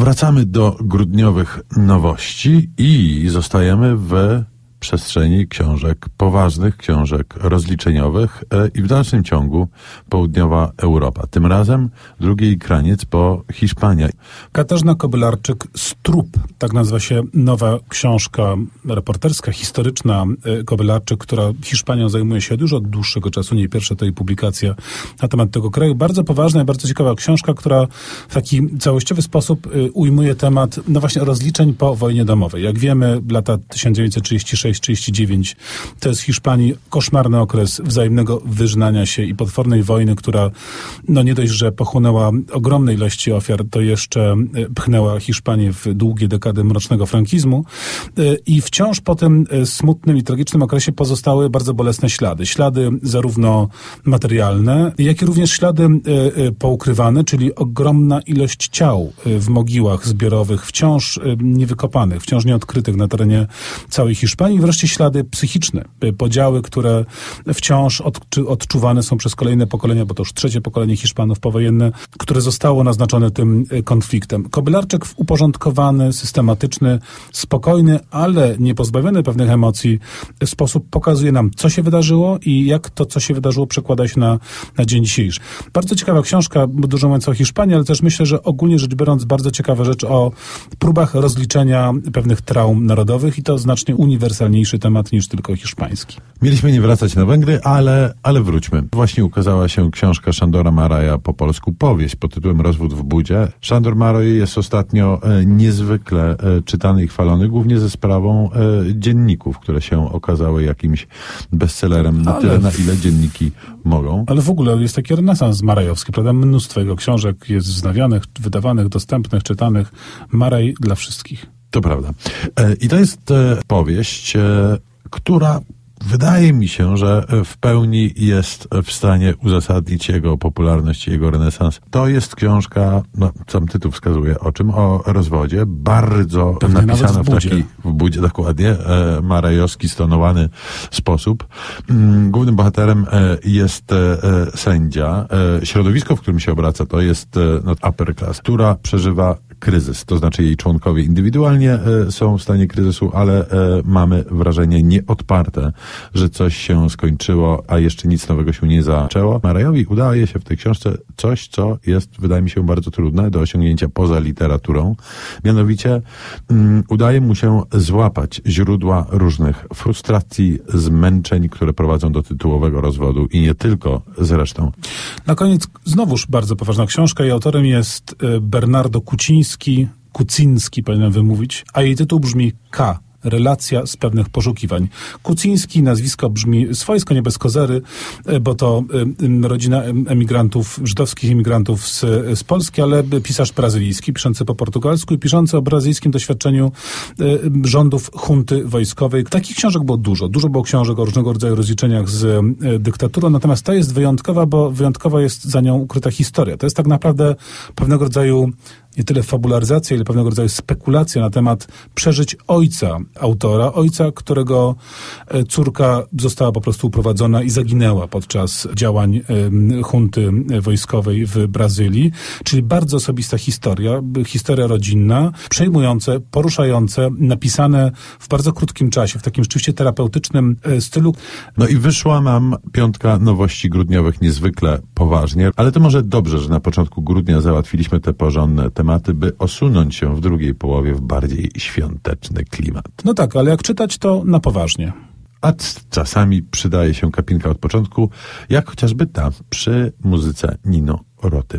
Wracamy do grudniowych nowości i zostajemy w przestrzeni książek poważnych, książek rozliczeniowych e, i w dalszym ciągu południowa Europa. Tym razem drugi kraniec, bo Hiszpania. Katarzyna Kobylarczyk Strup, tak nazywa się nowa książka reporterska, historyczna e, Kobylarczyk, która Hiszpanią zajmuje się dużo od dłuższego czasu, nie pierwsza to jej publikacja na temat tego kraju. Bardzo poważna i bardzo ciekawa książka, która w taki całościowy sposób e, ujmuje temat, no właśnie, rozliczeń po wojnie domowej. Jak wiemy, lata 1936 1939 to jest Hiszpanii koszmarny okres wzajemnego wyżnania się i potwornej wojny, która no nie dość, że pochłonęła ogromne ilości ofiar, to jeszcze e, pchnęła Hiszpanię w długie dekady mrocznego frankizmu e, i wciąż po tym e, smutnym i tragicznym okresie pozostały bardzo bolesne ślady. Ślady zarówno materialne, jak i również ślady poukrywane, czyli ogromna ilość ciał w mogiłach zbiorowych, wciąż niewykopanych, wciąż nieodkrytych na terenie całej Hiszpanii i wreszcie ślady psychiczne, podziały, które wciąż odczuwane są przez kolejne pokolenia, bo to już trzecie pokolenie Hiszpanów powojenne, które zostało naznaczone tym y, konfliktem. Kobylarczyk w uporządkowany, systematyczny, spokojny, ale nie pozbawiony pewnych emocji sposób pokazuje nam, co się wydarzyło i jak to, co się wydarzyło, przekłada się na, na dzień dzisiejszy. Bardzo ciekawa książka, dużo mówiąc o Hiszpanii, ale też myślę, że ogólnie rzecz biorąc bardzo ciekawa rzecz o próbach rozliczenia pewnych traum narodowych i to znacznie uniwersalnie uniwersalniejszy temat niż tylko hiszpański. Mieliśmy nie wracać na Węgry, ale, ale wróćmy. Właśnie ukazała się książka Szandora Maraja po polsku, powieść pod tytułem Rozwód w budzie. Szandor Maraj jest ostatnio e, niezwykle e, czytany i chwalony, głównie ze sprawą e, dzienników, które się okazały jakimś bestsellerem na ale... tyle, na ile dzienniki mogą. Ale w ogóle jest taki renesans marajowski, prawda? Mnóstwo jego książek jest wznawianych, wydawanych, dostępnych, czytanych. Maraj dla wszystkich. To prawda. E, I to jest e, powieść, e, która wydaje mi się, że w pełni jest w stanie uzasadnić jego popularność, jego renesans. To jest książka, no, sam tytuł wskazuje o czym, o rozwodzie, bardzo Pewnie napisana w, w taki, w budzie dokładnie, e, marajowski, stonowany sposób. Mm, głównym bohaterem e, jest e, sędzia. E, środowisko, w którym się obraca, to jest no, upper class, która przeżywa kryzys, to znaczy jej członkowie indywidualnie są w stanie kryzysu, ale mamy wrażenie nieodparte, że coś się skończyło, a jeszcze nic nowego się nie zaczęło. Marajowi udaje się w tej książce coś, co jest, wydaje mi się, bardzo trudne do osiągnięcia poza literaturą. Mianowicie um, udaje mu się złapać źródła różnych frustracji, zmęczeń, które prowadzą do tytułowego rozwodu i nie tylko zresztą. Na koniec znowuż bardzo poważna książka i autorem jest e, Bernardo Kuciński, Kuciński powinienem wymówić, a jej tytuł brzmi K relacja z pewnych poszukiwań. Kuciński, nazwisko brzmi swojsko, nie bez kozery, e, bo to e, rodzina emigrantów, żydowskich emigrantów z, z Polski, ale pisarz brazylijski, piszący po portugalsku i piszący o brazylijskim doświadczeniu e, rządów hunty wojskowej. Takich książek było dużo. Dużo było książek o różnego rodzaju rozliczeniach z dyktaturą, natomiast ta jest wyjątkowa, bo wyjątkowa jest za nią ukryta historia. To jest tak naprawdę pewnego rodzaju nie tyle fabularyzacja, ile pewnego rodzaju spekulacja na temat przeżyć ojca autora, ojca, którego e, córka została po prostu uprowadzona i zaginęła podczas działań hunty wojskowej w Brazylii. Czyli bardzo osobista historia, historia rodzinna, przejmujące, poruszające, napisane w bardzo krótkim czasie, w takim rzeczywiście terapeutycznym e, stylu. No i wyszła nam piątka nowości grudniowych niezwykle poważnie, ale to może dobrze, że na początku grudnia załatwiliśmy te porządne tematy, by osunąć się w drugiej połowie w bardziej świąteczny klimat. No tak, ale jak czytać, to na poważnie. A czasami przydaje się kapinka od początku, jak chociażby ta przy muzyce Nino Roty.